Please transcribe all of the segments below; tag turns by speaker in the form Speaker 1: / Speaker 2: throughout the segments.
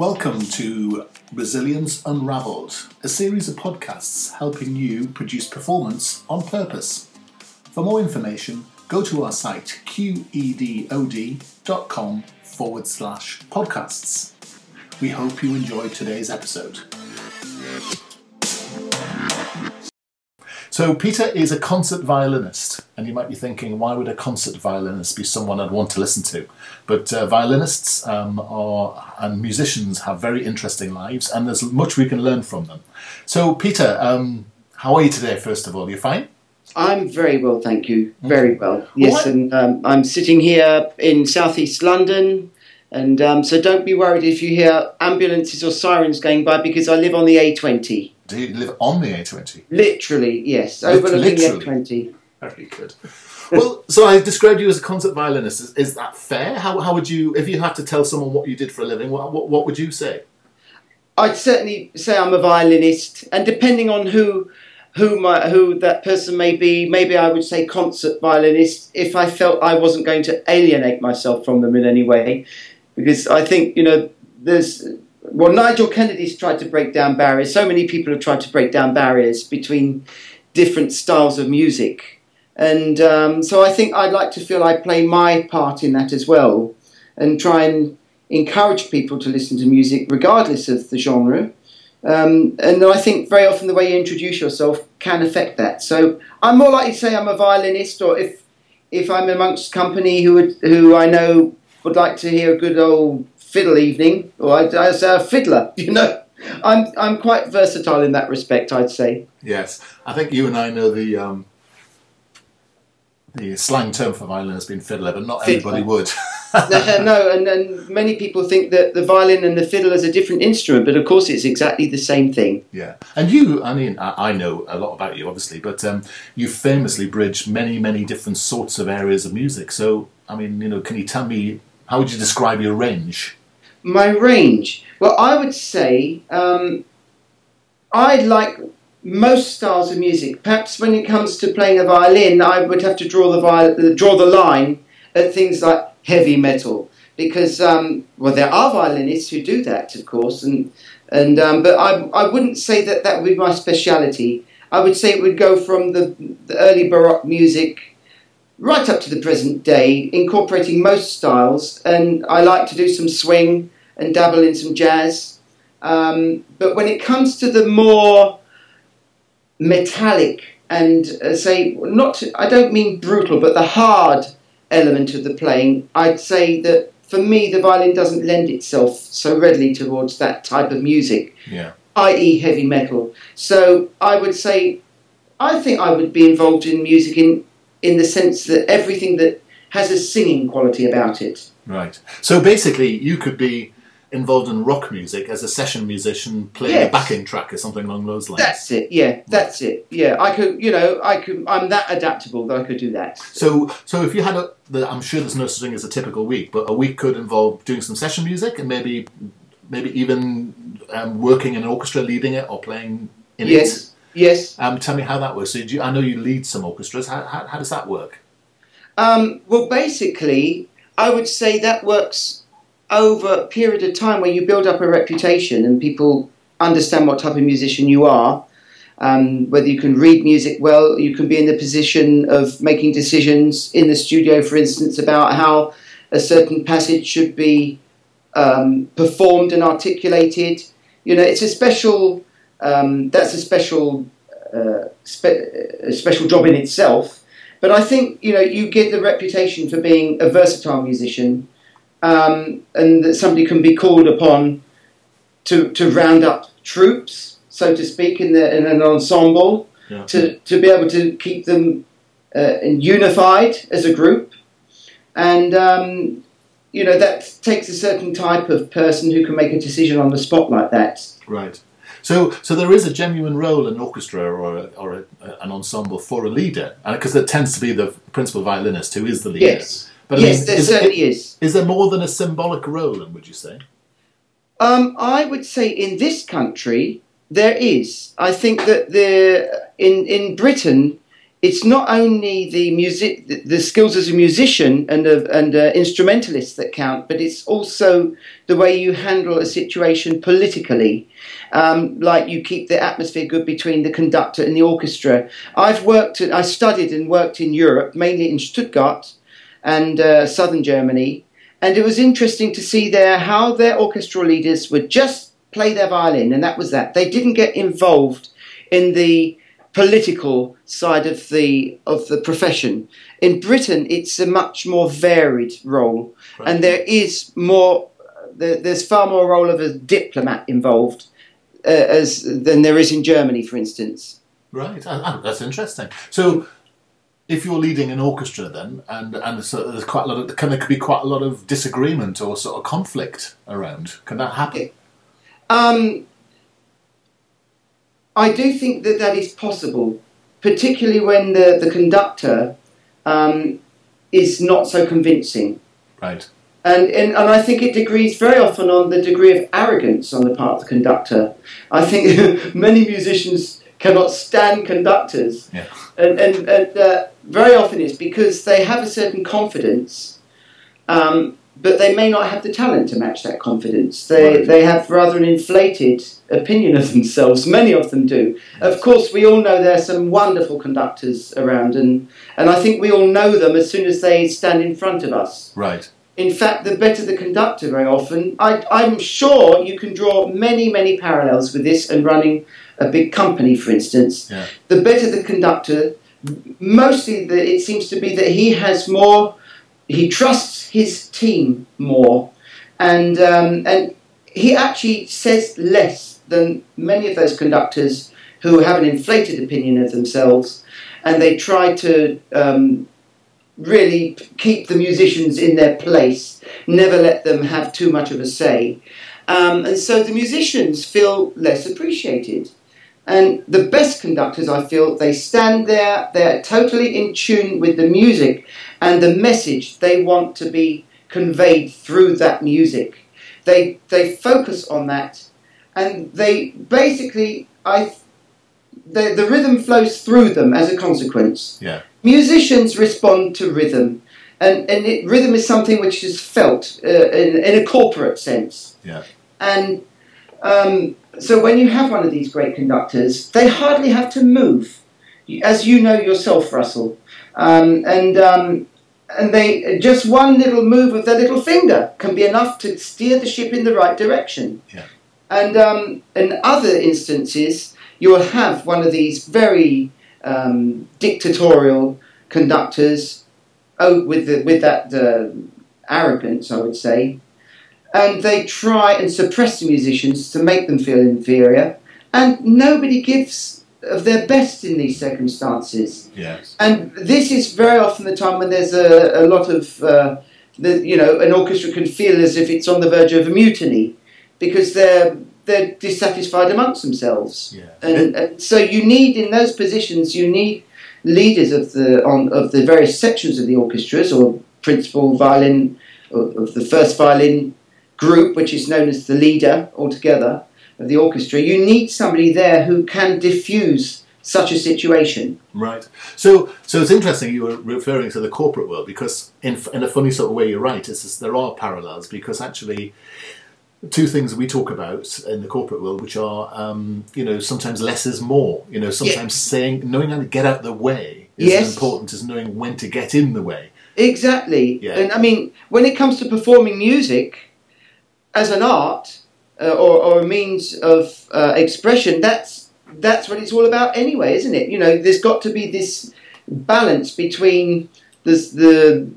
Speaker 1: Welcome to Resilience Unraveled, a series of podcasts helping you produce performance on purpose. For more information, go to our site qedod.com forward slash podcasts. We hope you enjoyed today's episode. So, Peter is a concert violinist, and you might be thinking, why would a concert violinist be someone I'd want to listen to? But uh, violinists um, are, and musicians have very interesting lives, and there's much we can learn from them. So, Peter, um, how are you today, first of all? You fine?
Speaker 2: I'm very well, thank you. Very well. Yes, and um, I'm sitting here in southeast London. And um, so don't be worried if you hear ambulances or sirens going by because I live on the A20.
Speaker 1: Do you live on the A20?
Speaker 2: Literally, yes, overlooking the A20.
Speaker 1: Very good. well, so I described you as a concert violinist. Is, is, that fair? How, how would you, if you had to tell someone what you did for a living, what, what, what would you say?
Speaker 2: I'd certainly say I'm a violinist, and depending on who who my, who that person may be, maybe I would say concert violinist if I felt I wasn't going to alienate myself from them in any way, because I think you know there's well, Nigel Kennedy's tried to break down barriers. So many people have tried to break down barriers between different styles of music. And um, so I think I'd like to feel I play my part in that as well and try and encourage people to listen to music regardless of the genre. Um, and I think very often the way you introduce yourself can affect that. So I'm more likely to say I'm a violinist, or if if I'm amongst company who would, who I know would like to hear a good old fiddle evening, or I, I say a fiddler. You know, I'm I'm quite versatile in that respect. I'd say.
Speaker 1: Yes, I think you and I know the um, the slang term for violin has been fiddler, but not fiddler. everybody would.
Speaker 2: no, and, and many people think that the violin and the fiddle is a different instrument, but of course it's exactly the same thing.
Speaker 1: Yeah, and you, I mean, I, I know a lot about you, obviously, but um, you famously bridge many, many different sorts of areas of music. So, I mean, you know, can you tell me how would you describe your range?
Speaker 2: My range. Well, I would say um, I like most styles of music. Perhaps when it comes to playing a violin, I would have to draw the viol- draw the line at things like heavy metal, because um, well, there are violinists who do that, of course, and and um, but I I wouldn't say that that would be my speciality. I would say it would go from the, the early Baroque music right up to the present day, incorporating most styles. And I like to do some swing and dabble in some jazz. Um, but when it comes to the more metallic and uh, say not, I don't mean brutal, but the hard element of the playing, I'd say that for me the violin doesn't lend itself so readily towards that type of music.
Speaker 1: Yeah.
Speaker 2: I.e., heavy metal. So I would say, I think I would be involved in music in in the sense that everything that has a singing quality about it.
Speaker 1: Right. So basically, you could be involved in rock music as a session musician playing yes. a backing track or something along those lines.
Speaker 2: That's it. Yeah, that's it. Yeah, I could. You know, I could. I'm that adaptable that I could do that.
Speaker 1: So, so if you had a, the, I'm sure there's no such thing as a typical week, but a week could involve doing some session music and maybe, maybe even um, working in an orchestra, leading it or playing in
Speaker 2: yes.
Speaker 1: it.
Speaker 2: Yes.
Speaker 1: Um, tell me how that works. So you, I know you lead some orchestras. How, how, how does that work?
Speaker 2: Um, well, basically, I would say that works over a period of time where you build up a reputation and people understand what type of musician you are. Um, whether you can read music well, you can be in the position of making decisions in the studio, for instance, about how a certain passage should be um, performed and articulated. You know, it's a special um, that's a special uh, spe- a special job in itself. But I think you know you get the reputation for being a versatile musician, um, and that somebody can be called upon to to round up troops, so to speak, in the in an ensemble, yeah. to to be able to keep them uh, unified as a group, and um, you know that takes a certain type of person who can make a decision on the spot like that.
Speaker 1: Right. So, so there is a genuine role in an orchestra or, a, or a, an ensemble for a leader, because there tends to be the principal violinist who is the leader.
Speaker 2: Yes, but yes, mean, there is, certainly it, is.
Speaker 1: Is there more than a symbolic role? Would you say?
Speaker 2: Um, I would say in this country there is. I think that the in in Britain it's not only the music, the- skills as a musician and a, and a instrumentalist that count, but it's also the way you handle a situation politically. Um, like you keep the atmosphere good between the conductor and the orchestra. I've worked, I studied and worked in Europe, mainly in Stuttgart and uh, southern Germany, and it was interesting to see there how their orchestral leaders would just play their violin, and that was that. They didn't get involved in the political side of the of the profession. In Britain, it's a much more varied role, and there is more. There, there's far more role of a diplomat involved uh, as than there is in Germany, for instance.
Speaker 1: Right, that's interesting. So, if you're leading an orchestra, then, and and so there's quite a lot of, can there could be quite a lot of disagreement or sort of conflict around? Can that happen?
Speaker 2: Um, I do think that that is possible, particularly when the, the conductor um, is not so convincing.
Speaker 1: Right.
Speaker 2: And, and, and I think it degrees very often on the degree of arrogance on the part of the conductor. I think many musicians cannot stand conductors.
Speaker 1: Yeah.
Speaker 2: And, and, and uh, very often it's because they have a certain confidence, um, but they may not have the talent to match that confidence. They,
Speaker 1: Right.
Speaker 2: they have rather an inflated opinion of themselves. Many of them do. Of course, we all know there are some wonderful conductors around, and, and I think we all know them as soon as they stand in front of us.
Speaker 1: Right.
Speaker 2: In fact, the better the conductor, very often, I, I'm sure you can draw many, many parallels with this and running a big company, for instance.
Speaker 1: Yeah.
Speaker 2: The better the conductor, mostly the, it seems to be that he has more, he trusts his team more, and um, and he actually says less than many of those conductors who have an inflated opinion of themselves, and they try to um, really keep the musicians in their place, never let them have too much of a say. Um, and so the musicians feel less appreciated. And the best conductors, I feel, they stand there, they're totally in tune with the music and the message they want to be conveyed through that music. They, they focus on that and they basically, I, the, the rhythm flows through them as a consequence
Speaker 1: Yeah.
Speaker 2: musicians respond to rhythm, and, and it, rhythm is something which is felt uh, in, in a corporate sense.
Speaker 1: Yeah.
Speaker 2: And um, so when you have one of these great conductors, they hardly have to move, as you know yourself, Russell. Um, and um, and they just one little move of their little finger can be enough to steer the ship in the right direction.
Speaker 1: Yeah.
Speaker 2: And um, in other instances, you will have one of these very um, dictatorial conductors, oh, with the, with that uh, arrogance, I would say, and they try and suppress the musicians to make them feel inferior, and nobody gives of their best in these circumstances.
Speaker 1: Yes.
Speaker 2: And this is very often the time when there's a, a lot of, uh, the, you know, an orchestra can feel as if it's on the verge of a mutiny because they're they're dissatisfied amongst themselves.
Speaker 1: Yeah.
Speaker 2: And, and so you need in those positions you need leaders of the on of the various sections of the orchestras or principal violin of of the first violin group, which is known as the leader altogether of the orchestra. You need somebody there who can diffuse such a situation.
Speaker 1: Right. So, so it's interesting you were referring to the corporate world because, in in a funny sort of way, you're right. It's just, there are parallels because actually, two things we talk about in the corporate world, which are, um, you know, sometimes less is more. You know, sometimes saying knowing how to get out the way is
Speaker 2: Yes.
Speaker 1: as important as knowing when to get in the way.
Speaker 2: Exactly.
Speaker 1: Yeah.
Speaker 2: And I mean, when it comes to performing music as an art uh, or, or a means of uh, expression, that's that's what it's all about anyway, isn't it? You know, there's got to be this balance between this, the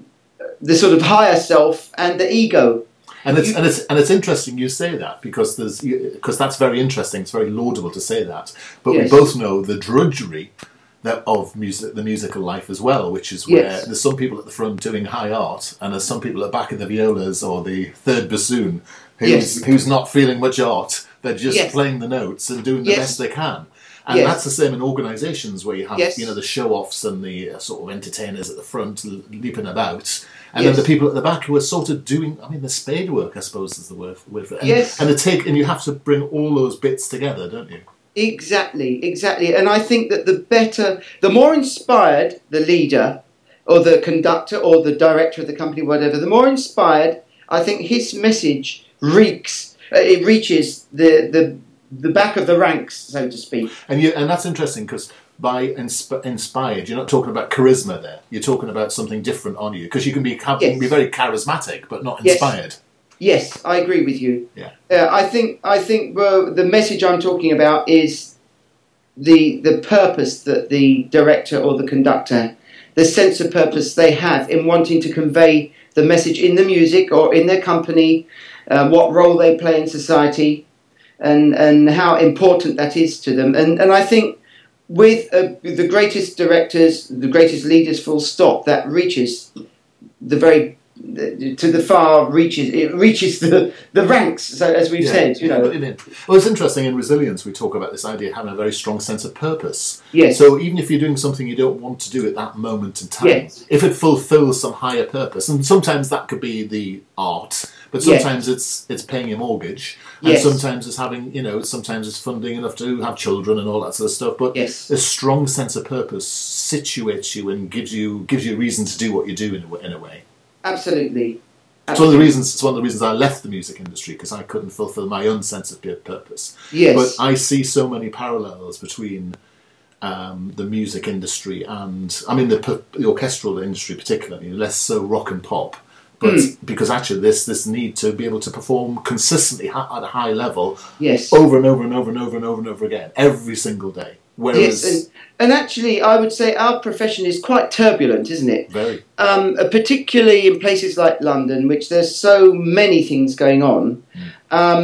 Speaker 2: the sort of higher self and the ego.
Speaker 1: And it's
Speaker 2: You-
Speaker 1: and it's and it's interesting you say that because there's because that's very interesting. It's very laudable to say that. But
Speaker 2: Yes.
Speaker 1: we both know the drudgery that of music, the musical life as well, which is where
Speaker 2: Yes.
Speaker 1: there's some people at the front doing high art, and there's some people at the back of the violas or the third bassoon who's
Speaker 2: Yes.
Speaker 1: who's not feeling much art. They're just
Speaker 2: Yes.
Speaker 1: playing the notes and doing the
Speaker 2: Yes.
Speaker 1: best they can. And that's the same in organisations where you have, you know, the show-offs and the uh, sort of entertainers at the front leaping about, and then the people at the back who are sort of doing, I mean, the spade work, I suppose, is the word, word for it. And,
Speaker 2: Yes.
Speaker 1: and the take, and you have to bring all those bits together, don't you?
Speaker 2: Exactly, exactly. And I think that the better, the more inspired the leader or the conductor or the director of the company, whatever, the more inspired, I think his message reeks, uh, it reaches the, the, the back of the ranks, so to speak.
Speaker 1: And you, and that's interesting because by insp- inspired, you're not talking about charisma there. You're talking about something different on you because you can be you can be very charismatic but not inspired.
Speaker 2: Yes, I agree with you.
Speaker 1: Yeah.
Speaker 2: Uh, I think I think well, the message I'm talking about is the the purpose that the director or the conductor, the sense of purpose they have in wanting to convey the message in the music or in their company, uh, what role they play in society, and and how important that is to them. And and I think with uh, the greatest directors, the greatest leaders, full stop, that reaches the very to the far reaches it reaches the the ranks so as we've
Speaker 1: Yeah,
Speaker 2: said you
Speaker 1: yeah,
Speaker 2: know
Speaker 1: but well, it's interesting in resilience. We talk about this idea of having a very strong sense of purpose.
Speaker 2: yes
Speaker 1: So even if you're doing something you don't want to do at that moment in time,
Speaker 2: Yes.
Speaker 1: if it fulfills some higher purpose, and sometimes that could be the art, but sometimes it's it's paying your mortgage, and
Speaker 2: Yes.
Speaker 1: sometimes it's having you know sometimes it's funding enough to have children and all that sort of stuff. But
Speaker 2: yes
Speaker 1: a strong sense of purpose situates you and gives you gives you a reason to do what you do in a, in a way.
Speaker 2: absolutely
Speaker 1: It's one of the reasons. It's one of the reasons I left the music industry because I couldn't fulfil my own sense of pur- purpose.
Speaker 2: yes
Speaker 1: But I see so many parallels between um, the music industry and, I mean, the, the orchestral industry particularly, less so rock and pop. But
Speaker 2: Hmm.
Speaker 1: because actually, this this need to be able to perform consistently ha- at a high level
Speaker 2: yes
Speaker 1: over and over and over and over and over and over again every single day. Whereas,
Speaker 2: yes and, and actually i would say our profession is quite turbulent isn't it
Speaker 1: very
Speaker 2: um, uh, particularly in places like London, which there's so many things going on. Um,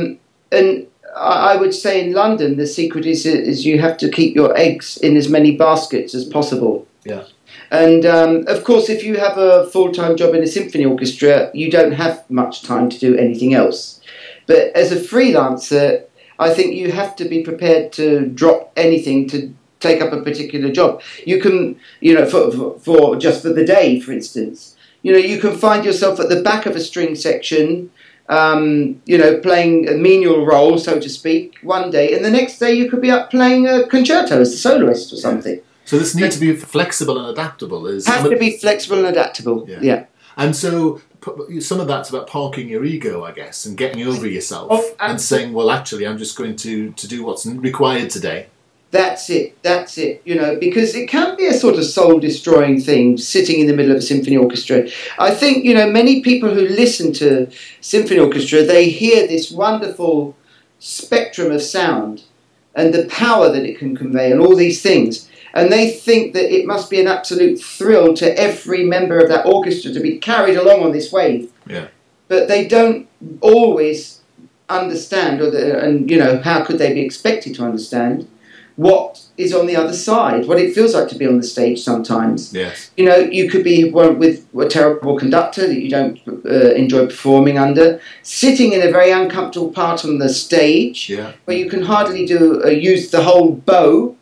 Speaker 2: and I I would say in London, the secret is, is you have to keep your eggs in as many baskets as possible.
Speaker 1: Yeah.
Speaker 2: And um, of course, if you have a full time job in a symphony orchestra, you don't have much time to do anything else. But as a freelancer, I think you have to be prepared to drop anything to take up a particular job. You can, you know, for, for, for just for the day, for instance, you know, you can find yourself at the back of a string section, um, you know, playing a menial role, so to speak, one day, and the next day you could be up playing a concerto as a soloist or something.
Speaker 1: So this need to be flexible and adaptable is
Speaker 2: Have to be flexible and adaptable.
Speaker 1: Yeah.
Speaker 2: yeah.
Speaker 1: And so some of that's about parking your ego, I guess, and getting over yourself
Speaker 2: Oh,
Speaker 1: and saying, well, actually, I'm just going to, to do what's required today.
Speaker 2: That's it. That's it. You know, because it can be a sort of soul destroying thing sitting in the middle of a symphony orchestra. I think, you know, many people who listen to symphony orchestra, they hear this wonderful spectrum of sound and the power that it can convey and all these things. And they think that it must be an absolute thrill to every member of that orchestra to be carried along on this wave.
Speaker 1: Yeah.
Speaker 2: But they don't always understand, or the, and you know, how could they be expected to understand what is on the other side, what it feels like to be on the stage sometimes.
Speaker 1: Yes.
Speaker 2: You know, you could be with a terrible conductor that you don't uh, enjoy performing under, sitting in a very uncomfortable part on the stage
Speaker 1: Yeah.
Speaker 2: where you can hardly do uh, use the whole bow,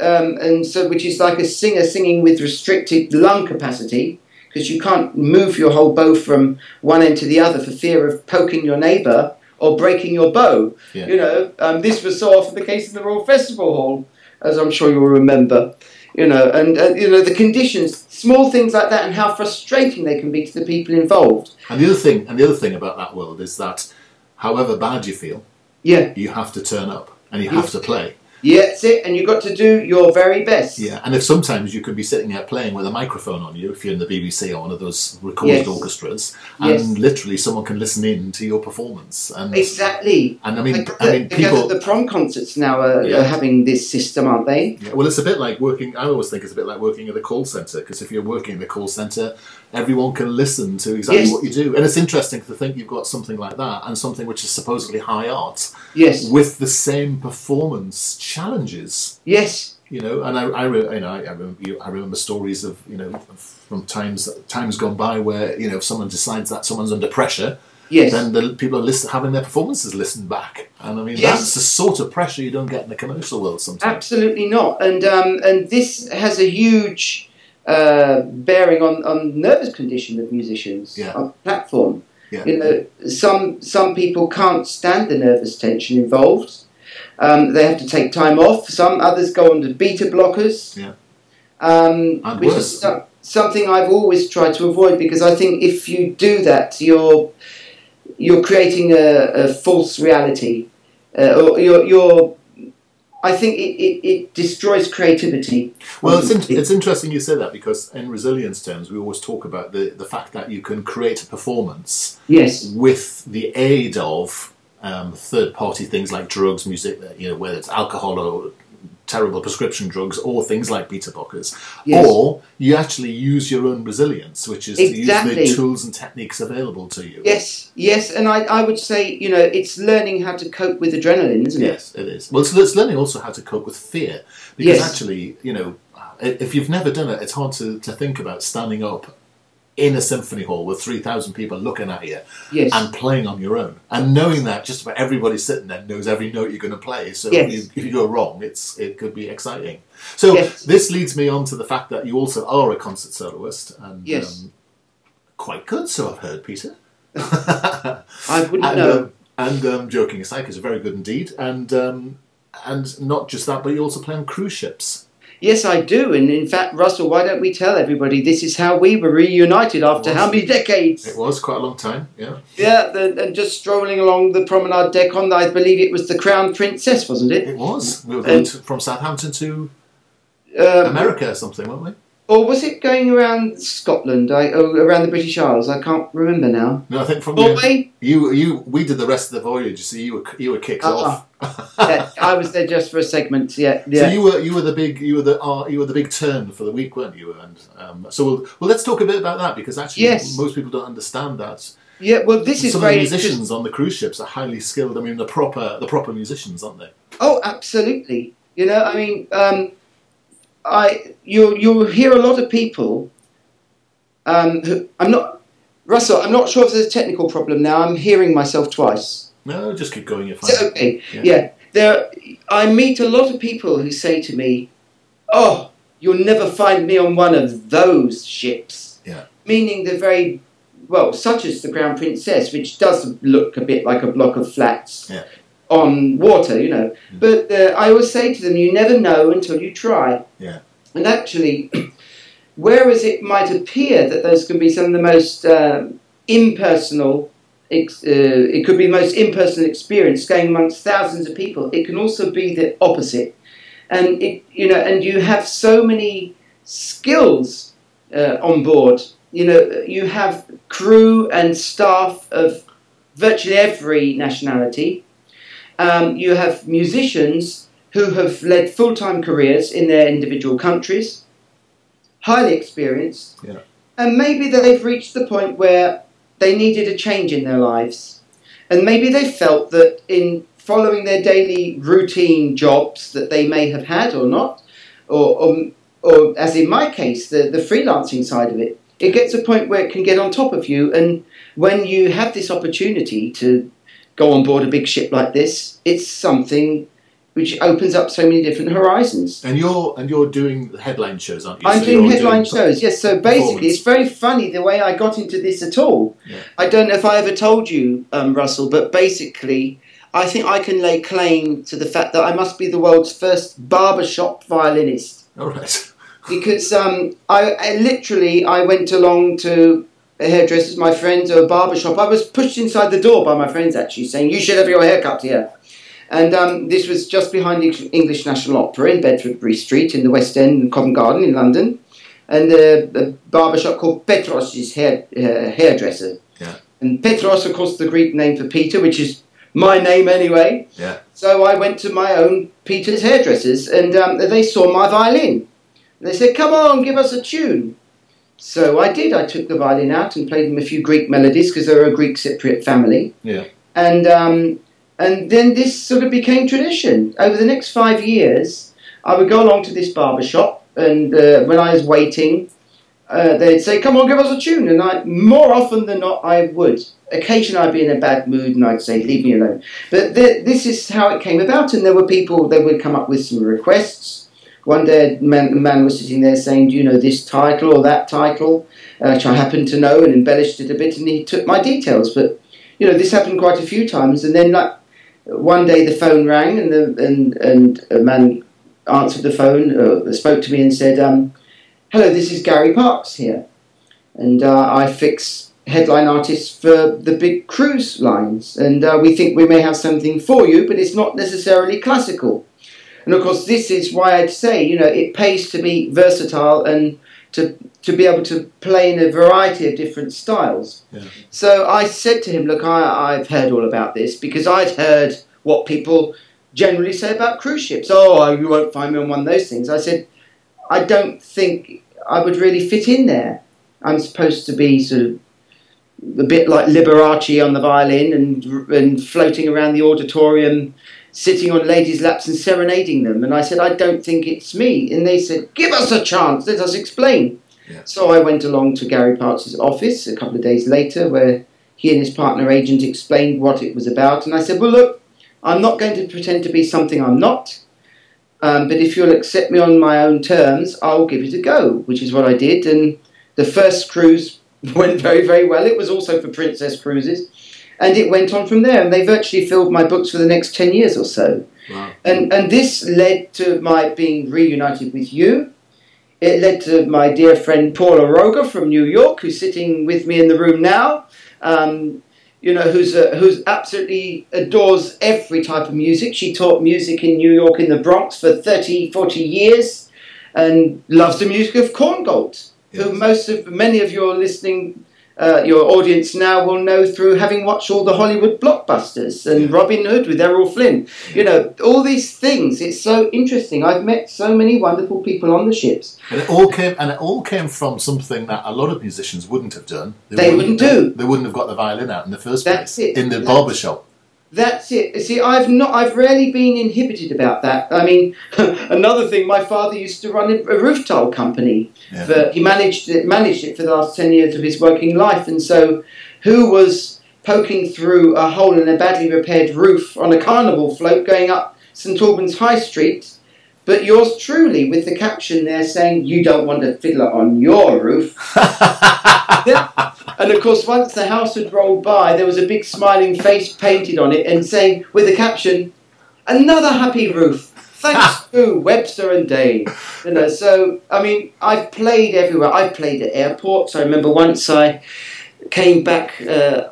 Speaker 2: um, and so which is like a singer singing with restricted lung capacity because you can't move your whole bow from one end to the other for fear of poking your neighbour or breaking your bow.
Speaker 1: Yeah.
Speaker 2: You know, um, this was so often the case in the Royal Festival Hall, as I'm sure you'll remember. You know, and uh, you know the conditions, small things like that, and how frustrating they can be to the people involved.
Speaker 1: And the other thing, and the other thing about that world is that, however bad you feel,
Speaker 2: Yeah,
Speaker 1: you have to turn up and you have to play.
Speaker 2: Yeah, that's it. And you've got to do your very best.
Speaker 1: Yeah. And if sometimes you could be sitting there playing with a microphone on you, if you're in the BBC or one of those recorded
Speaker 2: Yes.
Speaker 1: orchestras, and
Speaker 2: Yes.
Speaker 1: literally someone can listen in to your performance. And
Speaker 2: Exactly.
Speaker 1: and I mean,
Speaker 2: Like the,
Speaker 1: mean,
Speaker 2: I guess
Speaker 1: people.
Speaker 2: the prom concerts now are,
Speaker 1: Yeah.
Speaker 2: are having this system, aren't they?
Speaker 1: Yeah, well, it's a bit like working. I always think it's a bit like working at a call center because if you're working at the call center, everyone can listen to exactly
Speaker 2: Yes.
Speaker 1: what you do, and it's interesting to think you've got something like that and something which is supposedly high art
Speaker 2: Yes.
Speaker 1: with the same performance challenges.
Speaker 2: Yes.
Speaker 1: You know, and I, I re- you know, I, I, remember, I remember stories of you know from times times gone by where you know if someone decides that someone's under pressure,
Speaker 2: Yes.
Speaker 1: then the people are listen, having their performances listened back, and I mean
Speaker 2: Yes.
Speaker 1: that's the sort of pressure you don't get in the commercial world sometimes.
Speaker 2: Absolutely not. And um, and this has a huge uh, bearing on, on nervous condition of musicians
Speaker 1: Yeah.
Speaker 2: on platform.
Speaker 1: Yeah.
Speaker 2: You know, some some people can't stand the nervous tension involved. Um, they have to take time off. Some others go on to beta blockers.
Speaker 1: Yeah.
Speaker 2: Um, which is so- something I've always tried to avoid because I think if you do that, you're you're creating a, a false reality, uh, or you're, you're I think it, it, it destroys creativity.
Speaker 1: Well, it's, in, it's interesting you say that because in resilience terms, we always talk about the, the fact that you can create a performance
Speaker 2: yes,
Speaker 1: with the aid of um, third party things like drugs, music, uh, you know, whether it's alcohol or terrible prescription drugs or things like beta blockers.
Speaker 2: Yes.
Speaker 1: Or you actually use your own resilience, which is to use the tools and techniques available to you.
Speaker 2: yes, yes, and I, I would say you know it's learning how to cope with adrenaline, isn't it?
Speaker 1: Yes, it is. Well, so it's learning also how to cope with fear. Because
Speaker 2: Yes.
Speaker 1: actually, you know, if you've never done it, it's hard to, to think about standing up in a symphony hall with 3,000 people looking at you
Speaker 2: Yes,
Speaker 1: and playing on your own. And knowing that just about everybody sitting there knows every note you're going to play. So
Speaker 2: Yes.
Speaker 1: if, you, if you go wrong, it's it could be exciting. So
Speaker 2: Yes.
Speaker 1: this leads me on to the fact that you also are a concert soloist. And um, quite good, so I've heard, Peter.
Speaker 2: I wouldn't
Speaker 1: and,
Speaker 2: know.
Speaker 1: um, and um, joking aside, because very good indeed. And um, and not just that, but you also play on cruise ships.
Speaker 2: Yes, I do. And in fact, Russell, why don't we tell everybody this is how we were reunited after how many decades?
Speaker 1: It was quite a long time, yeah.
Speaker 2: Yeah, the, and just strolling along the promenade deck on, I believe it was the Crown Princess, wasn't it?
Speaker 1: It was. We were going to, from Southampton to
Speaker 2: Um,
Speaker 1: America or something, weren't we?
Speaker 2: Or was it going around Scotland? I, oh, around the British Isles? I can't remember now.
Speaker 1: No, I think from the,
Speaker 2: Norway?
Speaker 1: you you we did the rest of the voyage. So you were you were kicked
Speaker 2: Uh-uh.
Speaker 1: off.
Speaker 2: Yeah, I was there just for a segment. Yeah, yeah.
Speaker 1: So you were you were the big you were the uh, you were the big turn for the week, weren't you? And um, so we'll, well, let's talk a bit about that because actually
Speaker 2: Yes.
Speaker 1: most people don't understand that.
Speaker 2: yeah, well, this is
Speaker 1: Some of the musicians on the cruise ships are highly skilled. I mean, the proper the proper musicians, aren't they?
Speaker 2: Oh, absolutely. You know, I mean, um, I you you'll hear a lot of people. Um, who, I'm not Russell. I'm not sure if there's a technical problem now. I'm hearing myself twice.
Speaker 1: No, just keep going. You're fine.
Speaker 2: okay?
Speaker 1: Yeah.
Speaker 2: Yeah. There, I meet a lot of people who say to me, "Oh, you'll never find me on one of those ships."
Speaker 1: Yeah.
Speaker 2: Meaning the very well, such as the Crown Princess, which does look a bit like a block of flats
Speaker 1: Yeah.
Speaker 2: On water, you know.
Speaker 1: Mm.
Speaker 2: But uh, I always say to them, "You never know until you try."
Speaker 1: Yeah.
Speaker 2: And actually, whereas it might appear that those can be some of the most um, impersonal, ex- uh, it could be the most impersonal experience going amongst thousands of people. It can also be the opposite, and it you know, and you have so many skills uh, on board. You know, you have crew and staff of virtually every nationality. Um, you have musicians who have led full time careers in their individual countries, highly experienced,
Speaker 1: Yeah.
Speaker 2: and maybe they've reached the point where they needed a change in their lives. And maybe they felt that in following their daily routine jobs that they may have had or not, or, or, or as in my case, the, the freelancing side of it, it gets a point where it can get on top of you. And when you have this opportunity to go on board a big ship like this, it's something which opens up so many different horizons.
Speaker 1: And you're and you're doing headline shows, aren't you?
Speaker 2: I'm
Speaker 1: So
Speaker 2: doing headline shows, yes. So basically, it's very funny the way I got into this at all.
Speaker 1: Yeah.
Speaker 2: I don't know if I ever told you, um, Russell, but basically, I think I can lay claim to the fact that I must be the world's first barbershop violinist
Speaker 1: All right.
Speaker 2: because um, I, I literally I went along to a hairdresser's, my friends, or a barbershop. I was pushed inside the door by my friends actually saying, "You should have your hair cut here." And um, this was just behind the English National Opera in Bedfordbury Street in the West End in Covent Garden in London, and uh, a barbershop called Petros' hair uh, hairdresser.
Speaker 1: Yeah.
Speaker 2: And Petros, of course, the Greek name for Peter, which is my name anyway.
Speaker 1: Yeah.
Speaker 2: So I went to my own Peter's hairdressers, and um, they saw my violin. They said, "Come on, give us a tune." So I did. I took the violin out and played them a few Greek melodies because they were a Greek Cypriot family.
Speaker 1: Yeah.
Speaker 2: And um, and then this sort of became tradition. Over the next five years, I would go along to this barber shop, and uh, when I was waiting, uh, they'd say, "Come on, give us a tune." And I, more often than not, I would. Occasionally, I'd be in a bad mood, and I'd say, "Leave me alone." But th- this is how it came about, and there were people that would come up with some requests. One day, a man, man was sitting there saying, "Do you know this title or that title?" Uh, which I happened to know and embellished it a bit, and he took my details. But you know, this happened quite a few times, and then like one day the phone rang and the and and a man answered the phone, uh, spoke to me and said, um, "Hello, this is Gary Parks here, and uh, I fix headline artists for the big cruise lines, and uh, we think we may have something for you, but it's not necessarily classical." And of course, this is why I'd say, you know, it pays to be versatile and to to be able to play in a variety of different styles.
Speaker 1: Yeah.
Speaker 2: So I said to him, "Look, I, I've heard all about this because I'd heard what people generally say about cruise ships. Oh, oh you won't find me on one of those things." I said, "I don't think I would really fit in there. I'm supposed to be sort of." A bit like Liberace on the violin and and floating around the auditorium, sitting on ladies' laps and serenading them. And I said, I don't think it's me. And they said, Give us a chance, let us explain.
Speaker 1: Yeah.
Speaker 2: So I went along to Gary Parks' office a couple of days later, where he and his partner agent explained what it was about. And I said, Well, look, I'm not going to pretend to be something I'm not. Um, but if you'll accept me on my own terms, I'll give it a go, which is what I did. And the first cruise went very, very well. It was also for Princess Cruises. And it went on from there. And they virtually filled my books for the next 10 years or so.
Speaker 1: Wow.
Speaker 2: And, and this led to my being reunited with you. It led to my dear friend Paula Roger from New York, who's sitting with me in the room now. Um, you know, who's uh, who's absolutely adores every type of music. She taught music in New York in the Bronx for 30, 40 years, and loves the music of Korngold,
Speaker 1: Yes.
Speaker 2: who most of many of your listening, uh, your audience now will know through having watched all the Hollywood blockbusters and Robin Hood with Errol Flynn. You know, all these things. It's so interesting. I've met so many wonderful people on the ships.
Speaker 1: And it all came, and it all came from something that a lot of musicians wouldn't have done.
Speaker 2: They wouldn't do.
Speaker 1: They wouldn't have got the violin out in the first
Speaker 2: That's
Speaker 1: place
Speaker 2: it.
Speaker 1: in the barber shop.
Speaker 2: That's it. See, I've not, I've rarely been inhibited about that. I mean, another thing, my father used to run a roof tile company.
Speaker 1: Yeah.
Speaker 2: For, he managed it, managed it for the last ten years of his working life, and so, who was poking through a hole in a badly repaired roof on a carnival float going up St Albans High Street? But yours truly, with the caption there saying, "You don't want a fiddler on your roof." And of course, once the house had rolled by, there was a big smiling face painted on it and saying, with the caption, "Another happy roof." Thanks to Webster and Day. You know, so I mean, I've played everywhere. I've played at airports. I remember once I came back. Uh,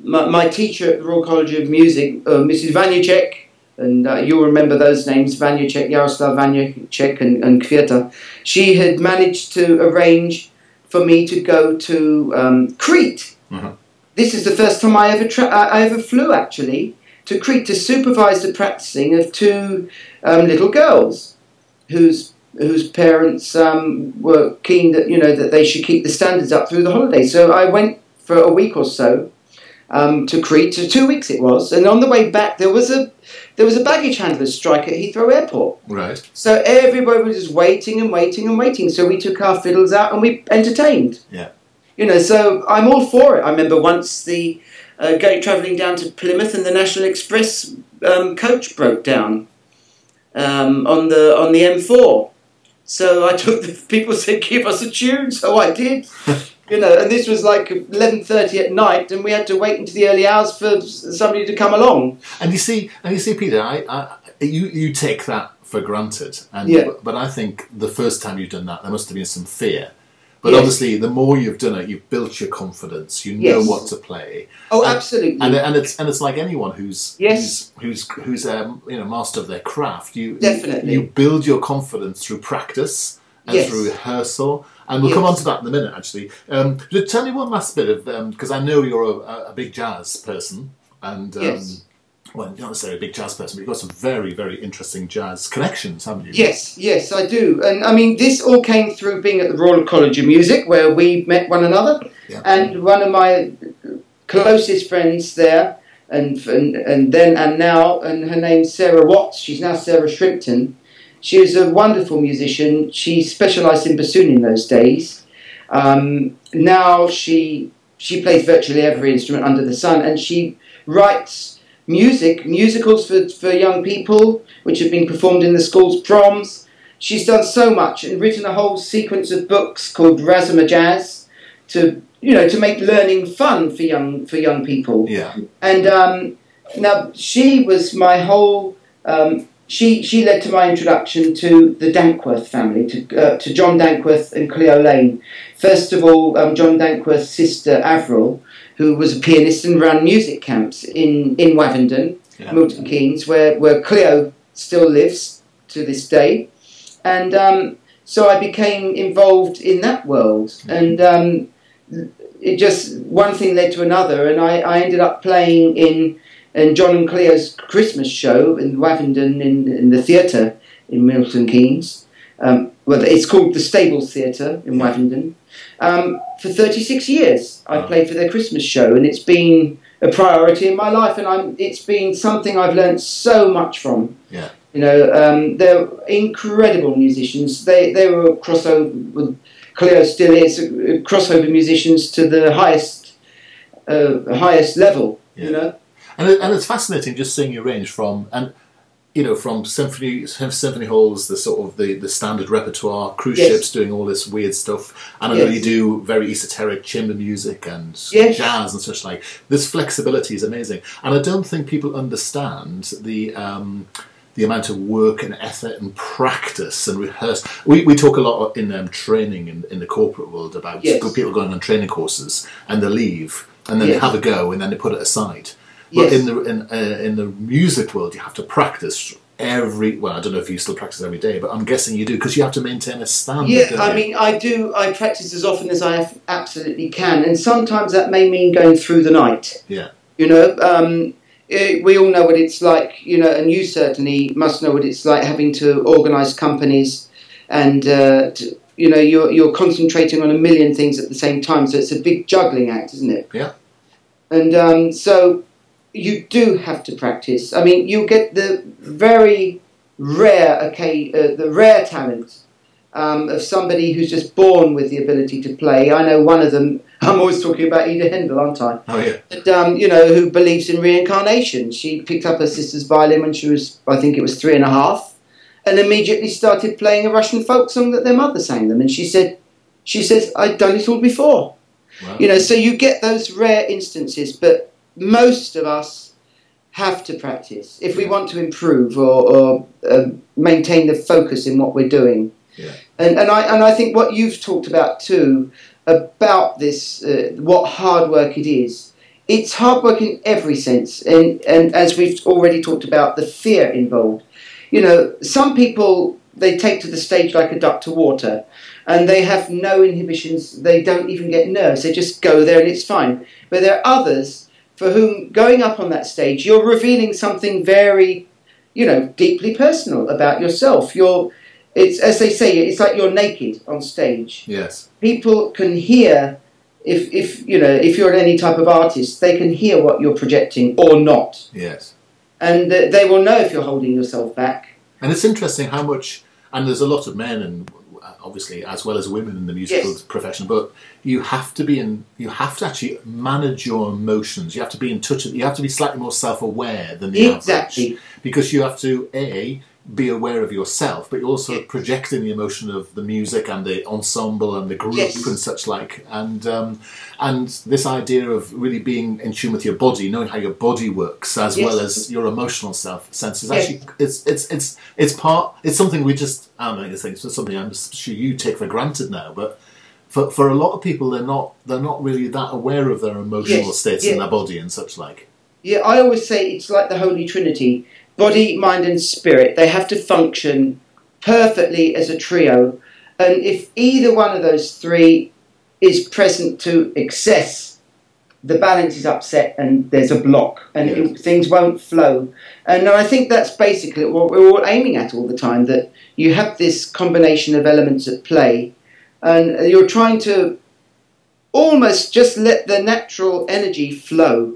Speaker 2: my, my teacher at the Royal College of Music, uh, Mrs. Vanecek, and uh, you'll remember those names, Vanecek, Jaroslav Vanecek, and, and Kvieta. She had managed to arrange for me to go to um, Crete.
Speaker 1: Mhm.
Speaker 2: This is the first time I ever tra- I ever flew actually to Crete to supervise the practicing of two um, little girls whose whose parents um, were keen that you know that they should keep the standards up through the holidays. So I went for a week or so um, to Crete. So two weeks it was, and on the way back there was a there was a baggage handler's strike at Heathrow Airport.
Speaker 1: Right.
Speaker 2: So everybody was just waiting and waiting and waiting. So we took our fiddles out and we entertained.
Speaker 1: Yeah.
Speaker 2: You know, so I'm all for it. I remember once the uh, going travelling down to Plymouth and the National Express um, coach broke down um, on the on the M4. So I took the people said give us a tune, so I did. you know, and this was like 11:30 at night, and we had to wait into the early hours for somebody to come along.
Speaker 1: And you see, and you see, Peter, I, I, you, you take that for granted, and
Speaker 2: Yeah.
Speaker 1: but I think the first time you've done that, there must have been some fear. But
Speaker 2: Yes.
Speaker 1: obviously, the more you've done it, you've built your confidence. You know
Speaker 2: Yes.
Speaker 1: what to play,
Speaker 2: Oh,
Speaker 1: And-
Speaker 2: absolutely.
Speaker 1: and and it's and it's like anyone who's
Speaker 2: Yes.
Speaker 1: who's who's, who's um, you know master of their craft. You
Speaker 2: Definitely.
Speaker 1: you, build your confidence through practice and
Speaker 2: Yes.
Speaker 1: through rehearsal. And we'll come on to that in a minute, actually. Um, tell me one last bit of because I know you're a, a big jazz person, and um,
Speaker 2: Yes.
Speaker 1: well, you're not necessarily a big jazz person, but you've got some very, very interesting jazz connections, haven't you?
Speaker 2: Yes, yes, I do. And I mean, this all came through being at the Royal College of Music, where we met one another.
Speaker 1: Yeah.
Speaker 2: And one of my closest friends there, and, and and then and now, and her name's Sarah Watts. She's now Sarah Shrimpton. She was a wonderful musician. She specialised in bassoon in those days. Um, now she she plays virtually every instrument under the sun, and she writes music, musicals for, for young people, which have been performed in the school's proms. She's done so much and written a whole sequence of books called Razzamajazz to you know to make learning fun for young for young people.
Speaker 1: Yeah.
Speaker 2: And um, now she was my whole. Um, she she led to my introduction to the Dankworth family, to uh, to John Dankworth and Cleo Laine. First of all, um, John Dankworth's sister Avril, who was a pianist and ran music camps in in Wavendon,
Speaker 1: Yeah.
Speaker 2: Milton Keynes, where where Cleo still lives to this day, and um, so I became involved in that world, and um, it just one thing led to another, and I, I ended up playing in in John and Cleo's Christmas show in Wavendon in, in the theatre in Milton Keynes. Um, well, it's called the Stables Theatre in Wavendon. Um, for 36 years, I
Speaker 1: Wow.
Speaker 2: played for their Christmas show, and it's been a priority in my life, and I'm, it's been something I've learned so much from.
Speaker 1: Yeah.
Speaker 2: You know, um, they're incredible musicians. They they were crossover with Cleo still is crossover musicians to the highest uh, highest level.
Speaker 1: Yeah.
Speaker 2: You know.
Speaker 1: And, it, and it's fascinating just seeing your range from and you know from symphony symphony halls, the sort of the, the standard repertoire, cruise
Speaker 2: Yes.
Speaker 1: ships doing all this weird stuff, and I know
Speaker 2: Yes.
Speaker 1: you do very esoteric chamber music and
Speaker 2: Yes.
Speaker 1: jazz and such like. This flexibility is amazing, and I don't think people understand the. Um, the amount of work and effort and practice and rehearse. We, we talk a lot in um, training in, in the corporate world about
Speaker 2: Yes.
Speaker 1: people going on training courses and they leave and then
Speaker 2: Yes.
Speaker 1: they have a go and then they put it aside. But
Speaker 2: Yes.
Speaker 1: in the in, uh, in the music world, you have to practice every. Well, I don't know if you still practice every day, but I'm guessing you do because you have to maintain a standard.
Speaker 2: Yeah, I mean, I do. I practice as often as I absolutely can, and sometimes that may mean going through the night.
Speaker 1: Yeah.
Speaker 2: You know, um, eh, we all know what it's like. You know, and you certainly must know what it's like having to organise companies, and uh, to, you know, you're you're concentrating on a million things at the same time. So it's a big juggling act, isn't it?
Speaker 1: Yeah.
Speaker 2: And um, so you do have to practice. I mean, you get the very rare, okay, uh, the rare talent um, of somebody who's just born with the ability to play. I know one of them. I'm always talking about Ida Haendel, aren't I?
Speaker 1: Oh yeah.
Speaker 2: But, um, you know, who believes in reincarnation. She picked up her sister's violin when she was, I think it was three and a half, and immediately started playing a Russian folk song that their mother sang them. And she said, she says, I'd done it all before.
Speaker 1: Wow.
Speaker 2: You know, so you get those rare instances, but most of us have to practice if we want to improve or, or um maintain the focus in what we're doing.
Speaker 1: Yeah.
Speaker 2: And, and, I, and I think what you've talked about too, about this, uh, what hard work it is, it's hard work in every sense. And, and as we've already talked about, the fear involved. You know, some people, they take to the stage like a duck to water and they have no inhibitions. They don't even get nerves. They just go there and it's fine. But there are others for whom going up on that stage, you're revealing something very, you know, deeply personal about yourself. You're, it's as they say, it's like you're naked on stage.
Speaker 1: Yes.
Speaker 2: People can hear. If, if you know if you're any type of artist, they can hear what you're projecting or not,
Speaker 1: Yes.
Speaker 2: and uh, they will know if you're holding yourself back.
Speaker 1: And it's interesting how much, and there's a lot of men and obviously as well as women in the musical
Speaker 2: Yes.
Speaker 1: profession, but you have to be in, you have to actually manage your emotions. You have to be in touch. With you have to be slightly more self-aware than the
Speaker 2: Exactly.
Speaker 1: average, because you have to a be aware of yourself, but you're also
Speaker 2: Yes.
Speaker 1: projecting the emotion of the music and the ensemble and the group
Speaker 2: Yes.
Speaker 1: and such like. And um, and this idea of really being in tune with your body, knowing how your body works, as
Speaker 2: Yes.
Speaker 1: well as your emotional self sense, is actually it's it's it's it's part. It's something we just I don't know. It's something I'm sure you take for granted now, but. For, for a lot of people, they're not they're not really that aware of their emotional states in their body and such like.
Speaker 2: Yeah, I always say it's like the Holy Trinity body, mind, and spirit. They have to function perfectly as a trio. And if either one of those three is present to excess, the balance is upset and there's a block and
Speaker 1: Yeah.
Speaker 2: it- things won't flow. And I think that's basically what we're all aiming at all the time that you have this combination of elements at play and you're trying to almost just let the natural energy flow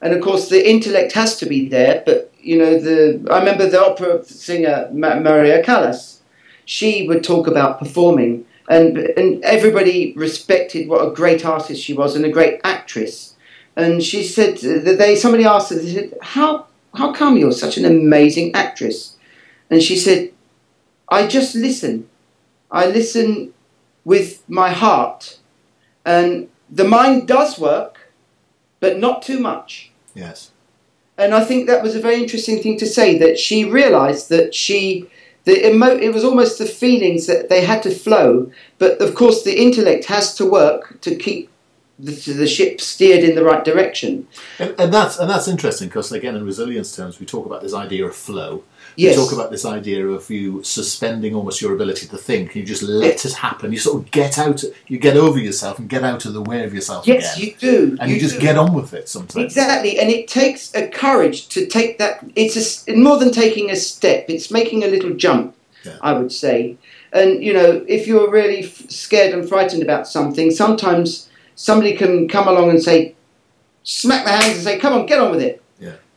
Speaker 2: and of course the intellect has to be there but you know the i remember the opera singer maria callas. She would talk about performing and and everybody respected what a great artist she was and a great actress. And she said that they somebody asked her they said how how come you're such an amazing actress? And she said i just listen. I listen with my heart. And the mind does work but not too much
Speaker 1: Yes.
Speaker 2: and I think that was a very interesting thing to say that she realised that she the emo- it was almost the feelings that they had to flow, but of course the intellect has to work to keep the, the ship steered in the right direction.
Speaker 1: And, and that's and that's interesting because again, in resilience terms, we talk about this idea of flow.
Speaker 2: Yes.
Speaker 1: We talk about this idea of you suspending almost your ability to think. You just let it happen. You sort of get out. You get over yourself and get out of the way of yourself
Speaker 2: Yes,
Speaker 1: again.
Speaker 2: you do.
Speaker 1: and you, just
Speaker 2: do.
Speaker 1: get on with it sometimes.
Speaker 2: Exactly, and it takes a courage to take that. It's a more than taking a step. It's making a little jump,
Speaker 1: Yeah.
Speaker 2: I would say. And you know, if you're really f- scared and frightened about something, sometimes somebody can come along and say, smack the hands and say, "Come on, get on with it."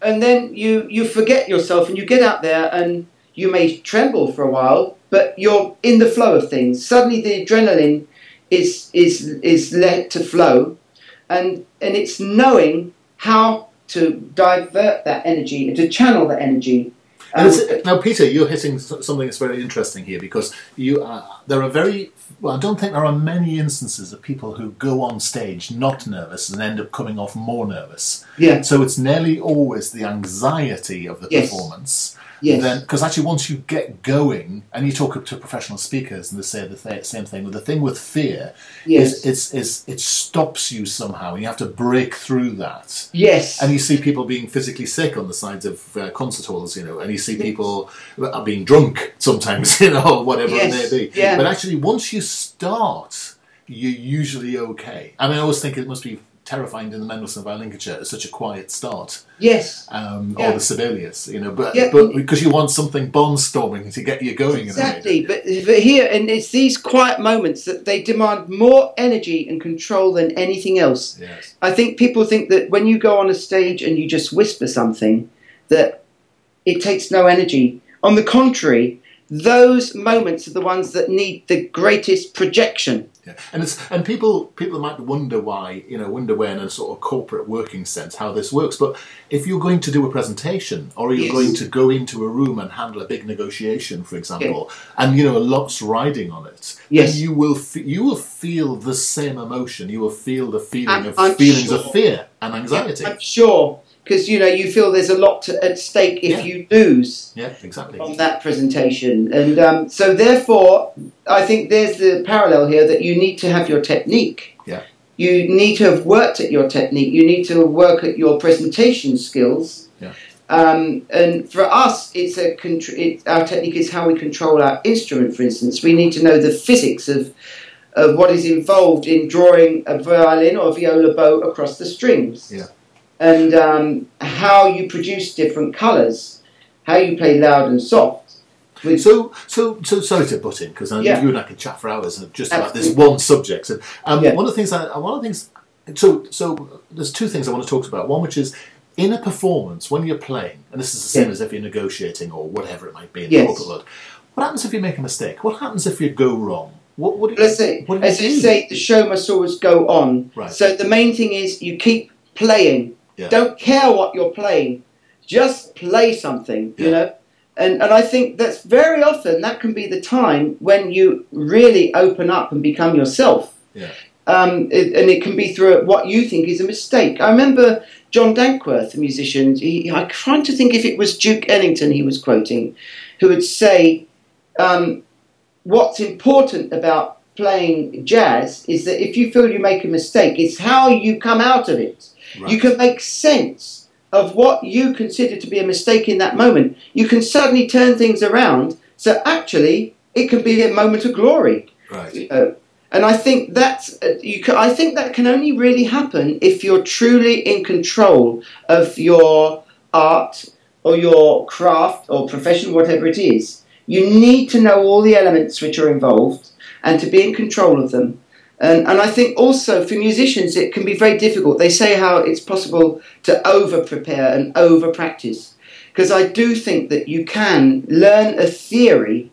Speaker 2: And then you you forget yourself and you get out there and you may tremble for a while, but you're in the flow of things. Suddenly, the adrenaline is is is let to flow, and and it's knowing how to divert that energy and to channel that energy. Um,
Speaker 1: now, Peter, you're hitting something that's very interesting here because you uh, there are very well. I don't think there are many instances of people who go on stage not nervous and end up coming off more nervous.
Speaker 2: yeah,
Speaker 1: So it's nearly always the anxiety of the
Speaker 2: Yes.
Speaker 1: performance.
Speaker 2: Yes,
Speaker 1: Then, because actually, once you get going, and you talk to professional speakers, and they say the th- same thing. But the thing with fear
Speaker 2: yes,
Speaker 1: is, it's, it's, it stops you somehow, and you have to break through that.
Speaker 2: yes,
Speaker 1: And you see people being physically sick on the sides of uh, concert halls, you know, and you see people uh, being drunk sometimes, you know, whatever
Speaker 2: Yes,
Speaker 1: it may be.
Speaker 2: yeah.
Speaker 1: But actually, once you start, you're usually okay. I mean, I always think it must be terrifying in the Mendelssohn of Lincolnshire at such a quiet start,
Speaker 2: yes.
Speaker 1: um,
Speaker 2: Yeah.
Speaker 1: or the Sibelius, you know, but,
Speaker 2: Yeah.
Speaker 1: but because you want something barnstorming to get you going.
Speaker 2: Exactly, but, but here, and it's these quiet moments that they demand more energy and control than anything else.
Speaker 1: Yes.
Speaker 2: I think people think that when you go on a stage and you just whisper something, that it takes no energy. On the contrary, those moments are the ones that need the greatest projection.
Speaker 1: Yeah. And it's and people people might wonder why you know wonder when in a sort of corporate working sense how this works. But if you're going to do a presentation or you're
Speaker 2: Yes.
Speaker 1: going to go into a room and handle a big negotiation, for example, and you know a lot's riding on it,
Speaker 2: Yes.
Speaker 1: then you will fe- you will feel the same emotion. You will feel the feeling
Speaker 2: I'm-
Speaker 1: of
Speaker 2: I'm
Speaker 1: feelings
Speaker 2: sure.
Speaker 1: of fear and anxiety.
Speaker 2: I'm sure, because you know you feel there's a lot to, at stake if
Speaker 1: Yeah.
Speaker 2: you lose.
Speaker 1: yeah, exactly.
Speaker 2: on that presentation. And um, so, therefore, I think there's the parallel here that you need to have your technique.
Speaker 1: Yeah.
Speaker 2: You need to have worked at your technique. You need to work at your presentation skills.
Speaker 1: Yeah.
Speaker 2: Um, and for us, it's a contr- it, our technique is how we control our instrument. For instance, we need to know the physics of of what is involved in drawing a violin or viola bow across the strings.
Speaker 1: Yeah.
Speaker 2: And um, how you produce different colours, how you play loud and soft. With,
Speaker 1: So, so, so sorry to butt in because
Speaker 2: Yeah.
Speaker 1: you and I can chat for hours just about this one subject. And um,
Speaker 2: Yeah.
Speaker 1: one of the things, I, one of the things, so, so there's two things I want to talk about. One, which is in a performance when you're playing, and this is the same
Speaker 2: Yeah.
Speaker 1: as if you're negotiating or whatever it might be in
Speaker 2: Yes.
Speaker 1: the corporate world. What happens if you make a mistake? What happens if you go wrong? What, what do you,
Speaker 2: let's say,
Speaker 1: what do you
Speaker 2: as
Speaker 1: do?
Speaker 2: say, the show must always go on.
Speaker 1: Right.
Speaker 2: So the main thing is you keep playing.
Speaker 1: Yeah.
Speaker 2: Don't care what you're playing. Just play something,
Speaker 1: Yeah.
Speaker 2: you know? And, and I think that's very often that can be the time when you really open up and become yourself.
Speaker 1: Yeah.
Speaker 2: Um, it, and it can be through what you think is a mistake. I remember John Dankworth, a musician, he, I'm trying to think if it was Duke Ellington he was quoting, who would say, um, What's important about playing jazz is that if you feel you make a mistake, it's how you come out of it.
Speaker 1: Right.
Speaker 2: You can make sense of what you consider to be a mistake in that moment. You can suddenly turn things around. So actually, it can be a moment of glory.
Speaker 1: right.
Speaker 2: Uh, and I think that's uh, you. Can, I think that can only really happen if you're truly in control of your art or your craft or profession, whatever it is. You need to know all the elements which are involved and to be in control of them. And, and I think also for musicians it can be very difficult. They say how it's possible to over prepare and over practice. Because I do think that you can learn a theory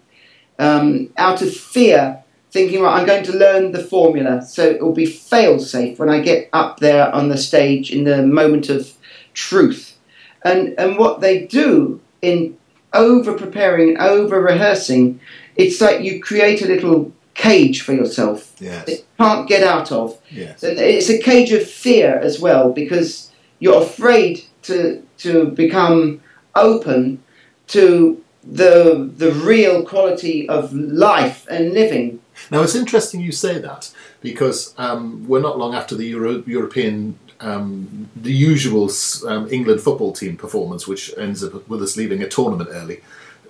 Speaker 2: um, out of fear, thinking, right, I'm going to learn the formula so it will be fail safe when I get up there on the stage in the moment of truth. And, and what they do in over preparing and over rehearsing, it's like you create a little cage for yourself
Speaker 1: Yes.
Speaker 2: that you can't get out of.
Speaker 1: Yes.
Speaker 2: And It's a cage of fear as well because you're afraid to to become open to the the real quality of life and living.
Speaker 1: Now it's interesting you say that because um, we're not long after the Euro- European, um, the usual um, England football team performance, which ends up with us leaving a tournament early.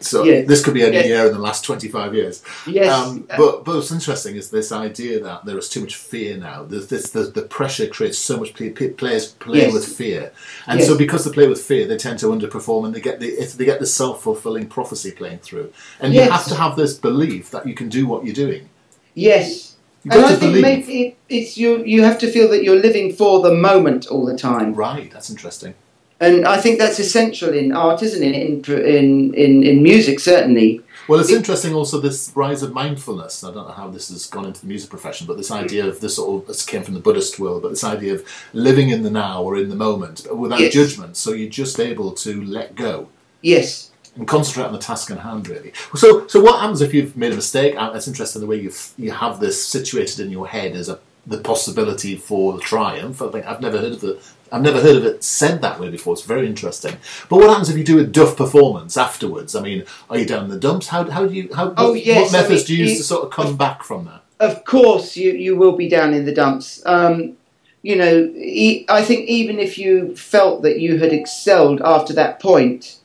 Speaker 1: So
Speaker 2: Yes.
Speaker 1: this could be any
Speaker 2: Yes.
Speaker 1: year in the last twenty five years.
Speaker 2: Yes,
Speaker 1: Um, but but what's interesting is this idea that there is too much fear now. There's this the, the pressure creates so much players play
Speaker 2: Yes.
Speaker 1: with fear, and so because they play with fear, they tend to underperform, and they get the they get the self fulfilling prophecy playing through. And you have to have this belief that you can do what you're doing.
Speaker 2: yes,
Speaker 1: You've
Speaker 2: and I think
Speaker 1: believe.
Speaker 2: maybe it's you. You have to feel that you're living for the moment all the time.
Speaker 1: Right, that's interesting.
Speaker 2: And I think that's essential in art, isn't it? In in in, in music, certainly.
Speaker 1: Well, it's
Speaker 2: It-
Speaker 1: interesting also this rise of mindfulness. I don't know how this has gone into the music profession, but this idea of this sort of this came from the Buddhist world, but this idea of living in the now or in the moment but without
Speaker 2: Yes.
Speaker 1: judgment. So you're just able to let go
Speaker 2: Yes,
Speaker 1: and concentrate on the task in hand, really. So, so what happens if you've made a mistake? It's interesting the way you you have this situated in your head as a the possibility for triumph. I think I've never heard of the I've never heard of it said that way before. It's very interesting. But what happens if you do a duff performance afterwards? I mean, are you down in the dumps? How how do you how
Speaker 2: Oh,
Speaker 1: what,
Speaker 2: yes,
Speaker 1: what methods
Speaker 2: I mean,
Speaker 1: do you use
Speaker 2: you-
Speaker 1: to sort of come back from that?
Speaker 2: of course you you will be down in the dumps. Um, you know, e- I think even if you felt that you had excelled after that point,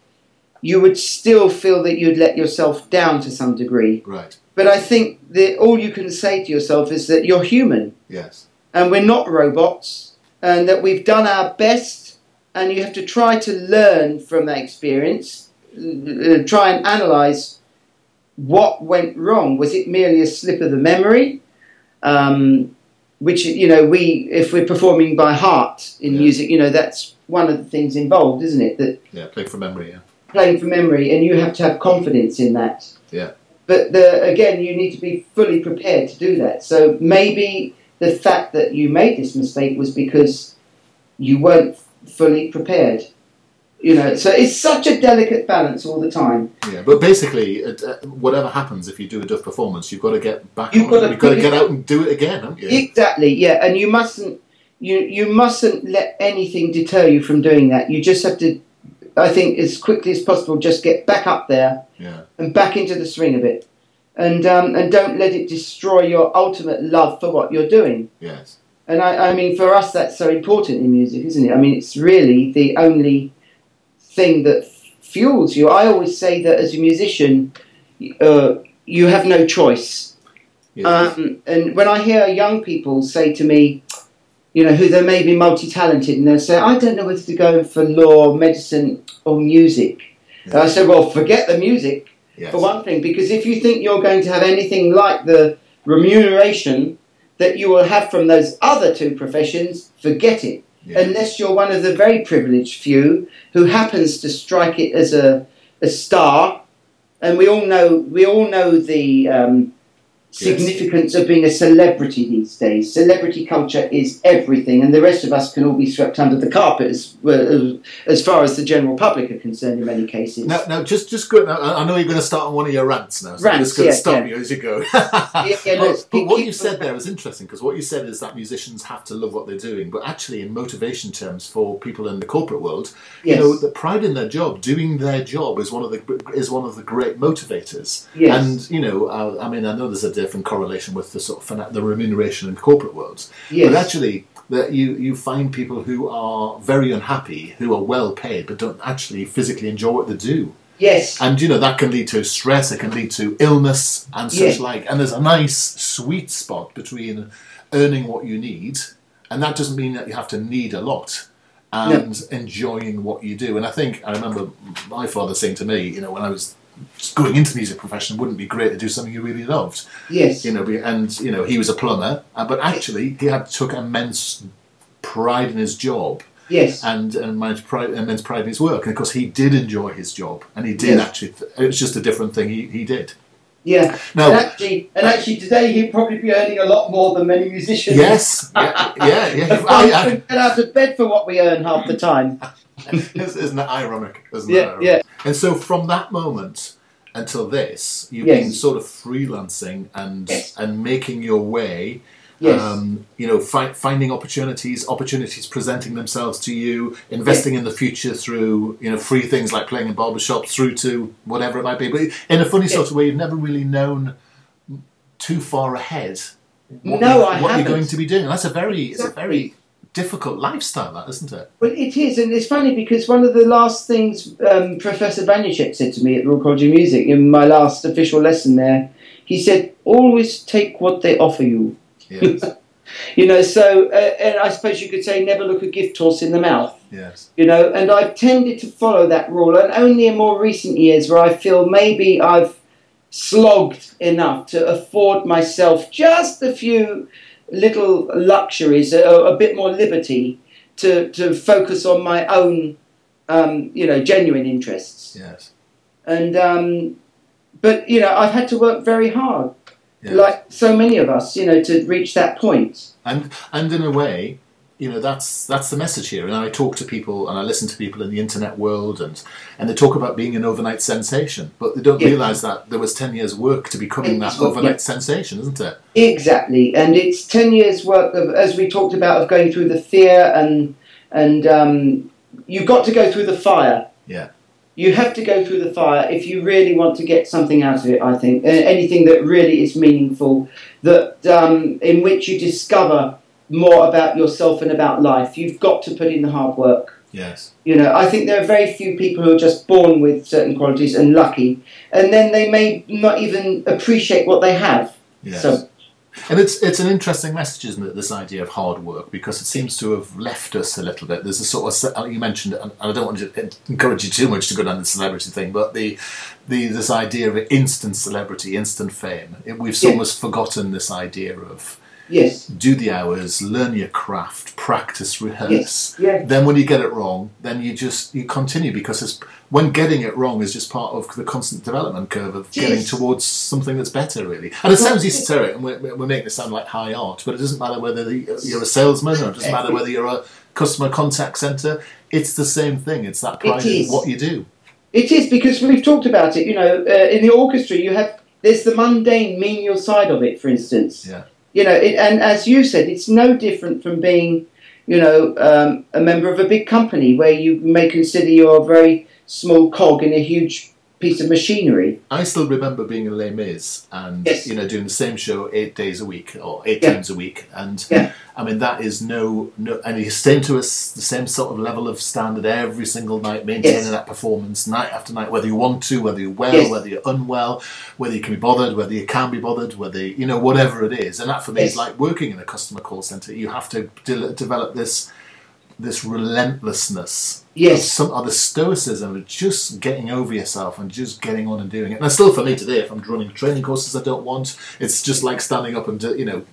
Speaker 2: you would still feel that you'd let yourself down to some degree.
Speaker 1: Right.
Speaker 2: But I think that all you can say to yourself is that you're human
Speaker 1: Yes.
Speaker 2: and we're not robots and that we've done our best and you have to try to learn from that experience uh, try and analyze what went wrong was it merely a slip of the memory um, which you know we if we're performing by heart in
Speaker 1: Yeah.
Speaker 2: music you know that's one of the things involved isn't it that
Speaker 1: Yeah. Playing from memory. Yeah.
Speaker 2: playing from memory and you have to have confidence in that
Speaker 1: Yeah.
Speaker 2: but the, again you need to be fully prepared to do that so maybe the fact that you made this mistake was because you weren't fully prepared you know so it's such a delicate balance all the time
Speaker 1: Yeah, but basically, uh, whatever happens if you do a duff performance, you've got to get back.
Speaker 2: You've
Speaker 1: on
Speaker 2: got
Speaker 1: it.
Speaker 2: to
Speaker 1: You've got to get out and do it again, haven't you?
Speaker 2: exactly yeah and you mustn't you you mustn't let anything deter you from doing that you just have to i think as quickly as possible just get back up there
Speaker 1: Yeah.
Speaker 2: and back into the swing of it and um, and don't let it destroy your ultimate love for what you're doing
Speaker 1: Yes.
Speaker 2: And I, I mean, for us, that's so important in music, isn't it? I mean, it's really the only thing that f- fuels you. I always say that as a musician, uh, you have no choice.
Speaker 1: Yes.
Speaker 2: Um, and when I hear young people say to me, you know, who they may be multi talented, and they'll say, I don't know whether to go for law, medicine, or music. And I say, well, forget the music
Speaker 1: yes.
Speaker 2: for one thing, because if you think you're going to have anything like the remuneration that you will have from those other two professions, forget it.
Speaker 1: Yeah.
Speaker 2: Unless you're one of the very privileged few who happens to strike it as a, a star, and we all know we all know the um, significance of being a celebrity these days. Celebrity culture is everything, and the rest of us can all be swept under the carpet as, well, as far as the general public are concerned in many cases.
Speaker 1: Now, now, just just go. Now, I I know you're going to start on one of your rants now, so I'm
Speaker 2: Rants,
Speaker 1: just going to
Speaker 2: yeah,
Speaker 1: stop
Speaker 2: yeah.
Speaker 1: you as you go.
Speaker 2: yeah,
Speaker 1: but
Speaker 2: let's
Speaker 1: but
Speaker 2: keep-
Speaker 1: what you said there was interesting because what you said is that musicians have to love what they're doing, but actually, in motivation terms, for people in the corporate world,
Speaker 2: Yes.
Speaker 1: you know, the pride in their job, doing their job, is one of the is one of the great motivators.
Speaker 2: Yes.
Speaker 1: And you know, uh, I mean, I know there's a different correlation with the sort of the remuneration in corporate worlds,
Speaker 2: Yes.
Speaker 1: but actually. That you, you find people who are very unhappy, who are well paid, but don't actually physically enjoy what they do.
Speaker 2: Yes.
Speaker 1: And you know that can lead to stress. It can lead to illness and such
Speaker 2: Yes.
Speaker 1: like. And there's a nice sweet spot between earning what you need, and that doesn't mean that you have to need a lot, and enjoying what you do. And I think I remember my father saying to me, you know, when I was going into the music profession, wouldn't be great to do something you really loved?
Speaker 2: Yes.
Speaker 1: You know, and you know he was a plumber, uh, but actually he had took immense pride in his job
Speaker 2: yes.
Speaker 1: and and managed pride, immense pride in his work. And of course, he did enjoy his job, and he did
Speaker 2: Yes.
Speaker 1: actually. It was just a different thing he, he did.
Speaker 2: Yeah. And actually, and actually, today he'd probably be earning a lot more than many musicians.
Speaker 1: Yes, yeah, yeah. yeah. I,
Speaker 2: one
Speaker 1: I,
Speaker 2: could get out of bed for what we earn half the time.
Speaker 1: isn't that ironic? Isn't
Speaker 2: Yeah,
Speaker 1: that ironic?
Speaker 2: yeah.
Speaker 1: And so from that moment until this, you've
Speaker 2: Yes.
Speaker 1: been sort of freelancing and
Speaker 2: Yes.
Speaker 1: and making your way.
Speaker 2: Yes.
Speaker 1: Um, you know, fi- finding opportunities, opportunities presenting themselves to you, investing in the future through you know free things like playing in barbershops, through to whatever it might be. But in a funny sort of way, you've never really known too far ahead. What
Speaker 2: No,
Speaker 1: you,
Speaker 2: I
Speaker 1: what you're going to be doing. And that's a very, it's a very difficult lifestyle, that isn't it?
Speaker 2: Well, it is, and it's funny because one of the last things um, Professor Vanecek said to me at Royal College of Music in my last official lesson there, he said, "Always take what they offer you."
Speaker 1: Yes,
Speaker 2: You know, so uh, and I suppose you could say, never look a gift horse in the mouth.
Speaker 1: yes,
Speaker 2: You know, and I've tended to follow that rule, and only in more recent years where I feel maybe I've slogged enough to afford myself just a few little luxuries, a, a bit more liberty to, to focus on my own, um, you know, genuine interests.
Speaker 1: yes,
Speaker 2: And um, but you know, I've had to work very hard, like so many of us, you know, to reach that point.
Speaker 1: and and in a way you know that's that's the message here and i talk to people and i listen to people in the internet world and and they talk about being an overnight sensation but they don't
Speaker 2: Yeah.
Speaker 1: realize that there was 10 years work to becoming that
Speaker 2: It's what-
Speaker 1: overnight
Speaker 2: yeah.
Speaker 1: sensation isn't it
Speaker 2: Exactly, and it's ten years' work of, as we talked about, of going through the fear and and um, you've got to go through the fire.
Speaker 1: Yeah.
Speaker 2: You have to go through the fire if you really want to get something out of it. I think anything that really is meaningful, that um, in which you discover more about yourself and about life. You've got to put in the hard work.
Speaker 1: yes
Speaker 2: You know, I think there are very few people who are just born with certain qualities and lucky, and then they may not even appreciate what they have.
Speaker 1: yes
Speaker 2: So
Speaker 1: and it's it's an interesting message isn't it this idea of hard work because it seems to have left us a little bit there's a sort of uh, you mentioned it and i don't want to encourage you too much to go down the celebrity thing but the the this idea of instant celebrity instant fame it, we've
Speaker 2: Yeah.
Speaker 1: almost forgotten this idea of
Speaker 2: yes,
Speaker 1: do the hours, learn your craft, practice, rehearse. Yes.
Speaker 2: yeah.
Speaker 1: Then when you get it wrong, then you just you continue because it's, when getting it wrong is just part of the constant development curve of getting towards something that's better, really. And it sounds esoteric, and we're, we're making it sound like high art, but it doesn't matter whether you're a salesman or it doesn't matter whether you're a customer contact center. It's the same thing. It's that pride in what you do.
Speaker 2: It is because we've talked about it. You know, uh, in the orchestra, you have there's the mundane, menial side of it. For instance,
Speaker 1: Yeah.
Speaker 2: You know, it, and as you said, it's no different from being, you know, um, a member of a big company where you may consider you're a very small cog in a huge piece of machinery.
Speaker 1: I still remember being in Les Mis and
Speaker 2: Yes.
Speaker 1: you know doing the same show eight days a week or eight
Speaker 2: Yeah.
Speaker 1: times a week, and
Speaker 2: Yeah.
Speaker 1: I mean that is no no, and you staying to us the same sort of level of standard every single night, maintaining
Speaker 2: Yes.
Speaker 1: that performance night after night, whether you want to, whether you're well,
Speaker 2: Yes.
Speaker 1: whether you're unwell, whether you can be bothered, whether you can be bothered, whether you know whatever it is, and that for me is like working in a customer call center. You have to de- develop this this relentlessness
Speaker 2: Yes.
Speaker 1: some other stoicism of just getting over yourself and just getting on and doing it. And it's still for me today, if I'm running training courses I don't want, it's just like standing up and, uh, you know,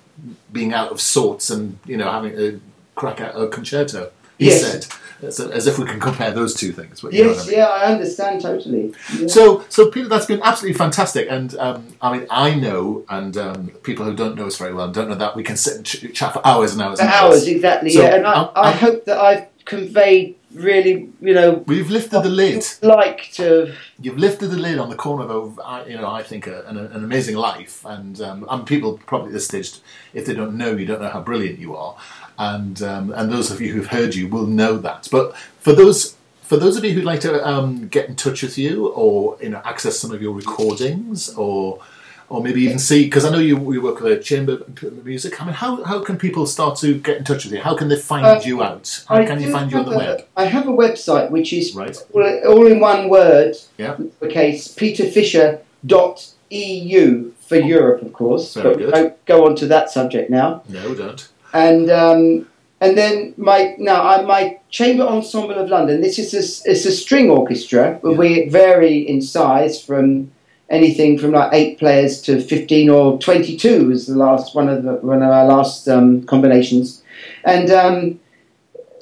Speaker 1: being out of sorts and, you know, having a crack at a concerto. He
Speaker 2: Yes.
Speaker 1: said, as, as if we can compare those two things. But
Speaker 2: Yes,
Speaker 1: I mean.
Speaker 2: yeah, I understand totally. Yeah.
Speaker 1: So, so Peter, that's been absolutely fantastic, and um, I mean, I know, and um, people who don't know us very well and don't know that we can sit and ch- chat for hours and hours. And
Speaker 2: hours, exactly.
Speaker 1: So,
Speaker 2: yeah, and I,
Speaker 1: um,
Speaker 2: I
Speaker 1: um,
Speaker 2: hope that I've conveyed really, you know,
Speaker 1: We've lifted the lid.
Speaker 2: like to.
Speaker 1: You've lifted the lid on the corner of, a- you know, I think a, an, an amazing life, and um, and people probably at this stage, if they don't know you, don't know how brilliant you are, and um, and those of you who've heard you will know that. But for those for those of you who'd like to um, get in touch with you, or you know, access some of your recordings, or or maybe even see, because I know you, you work with a chamber music. I mean, how, how can people start to get in touch with you? How can they find
Speaker 2: Uh,
Speaker 1: you out? How
Speaker 2: I
Speaker 1: can you find you on the
Speaker 2: a-
Speaker 1: web?
Speaker 2: I have a website which is
Speaker 1: Right.
Speaker 2: all, in one word.
Speaker 1: Yeah.
Speaker 2: Okay, peterfisher.eu for Europe, of course.
Speaker 1: Very
Speaker 2: but
Speaker 1: good.
Speaker 2: won't go on to that subject now.
Speaker 1: No, don't.
Speaker 2: And um, and then my now I, my chamber ensemble of London. This is a, it's a string orchestra.
Speaker 1: Yeah.
Speaker 2: We vary in size from anything from like eight players to fifteen or twenty-two is the last one of the, one of our last um, combinations, and. Um,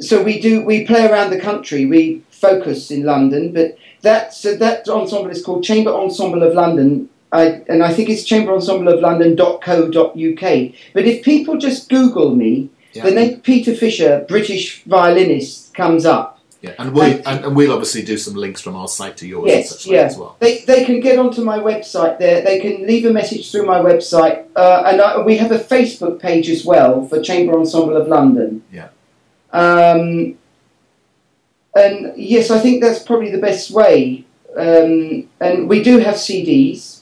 Speaker 2: so we do we play around the country. We focus in London, but that so that ensemble is called Chamber Ensemble of London. I, and I think it's chamberensembleoflondon.co.uk. But if people just Google me,
Speaker 1: Yeah.
Speaker 2: the name Peter Fisher, British violinist, comes up.
Speaker 1: Yeah, and we'll, and, and we'll obviously do some links from our site to yours and
Speaker 2: Yes,
Speaker 1: such
Speaker 2: yeah.
Speaker 1: as well.
Speaker 2: They, they can get onto my website there. They can leave a message through my website. Uh, and I, we have a Facebook page as well for Chamber Ensemble of London.
Speaker 1: Yeah.
Speaker 2: Um, and yes, I think that's probably the best way. Um, and we do have CDs.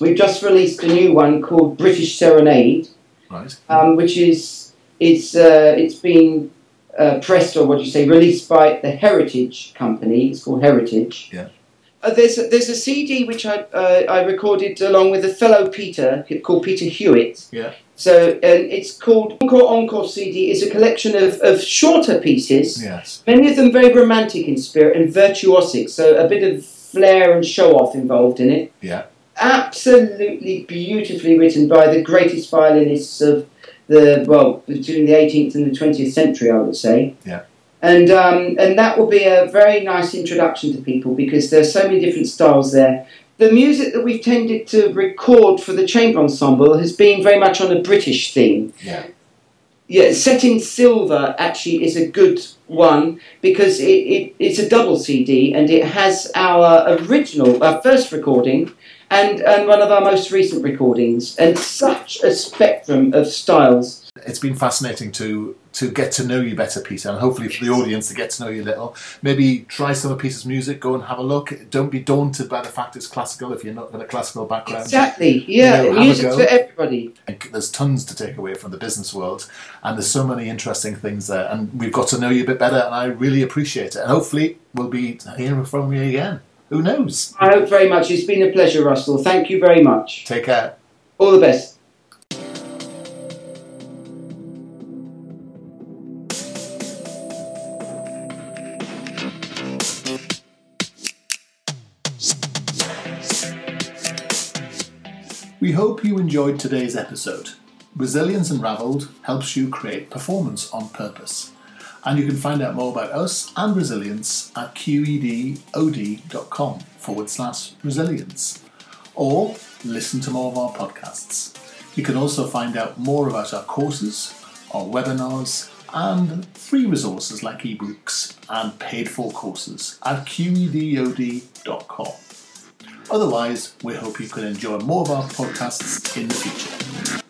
Speaker 2: We've just released a new one called British Serenade,
Speaker 1: Right.
Speaker 2: um, which is it's uh, it's been uh, pressed or what do you say released by the Heritage Company. It's called Heritage.
Speaker 1: Yeah.
Speaker 2: Uh, there's a, there's a CD which I uh, I recorded along with a fellow Peter called Peter Hewitt.
Speaker 1: Yeah.
Speaker 2: So and it's called Encore Encore CD. is a collection of, of shorter pieces.
Speaker 1: Yes.
Speaker 2: Many of them very romantic in spirit and virtuosic, so a bit of flair and show off involved in it.
Speaker 1: Yeah.
Speaker 2: Absolutely beautifully written by the greatest violinists of the well between the 18th and the 20th century, I would say.
Speaker 1: Yeah.
Speaker 2: And um, and that will be a very nice introduction to people because there's so many different styles there. The music that we've tended to record for the chamber ensemble has been very much on a British theme.
Speaker 1: Yeah.
Speaker 2: Yeah, Set in Silver actually is a good one because it, it, it's a double CD and it has our original, our first recording and, and one of our most recent recordings and such a spectrum of styles.
Speaker 1: It's been fascinating to to get to know you better, Peter, and hopefully for the audience to get to know you a little. Maybe try some of Peter's music, go and have a look. Don't be daunted by the fact it's classical if you're not got a classical background.
Speaker 2: Exactly, yeah,
Speaker 1: You know,
Speaker 2: music for everybody.
Speaker 1: There's tons to take away from the business world, and there's so many interesting things there. And we've got to know you a bit better, and I really appreciate it. And hopefully, we'll be hearing from you again. Who knows?
Speaker 2: I hope very much. It's been a pleasure, Russell. Thank you very much.
Speaker 1: Take care.
Speaker 2: All the best.
Speaker 1: Enjoyed today's episode. Resilience Unraveled helps you create performance on purpose. And you can find out more about us and resilience at qedod.com forward slash resilience. Or listen to more of our podcasts. You can also find out more about our courses, our webinars, and free resources like ebooks and paid for courses at qedod.com. Otherwise, we hope you can enjoy more of our podcasts in the future.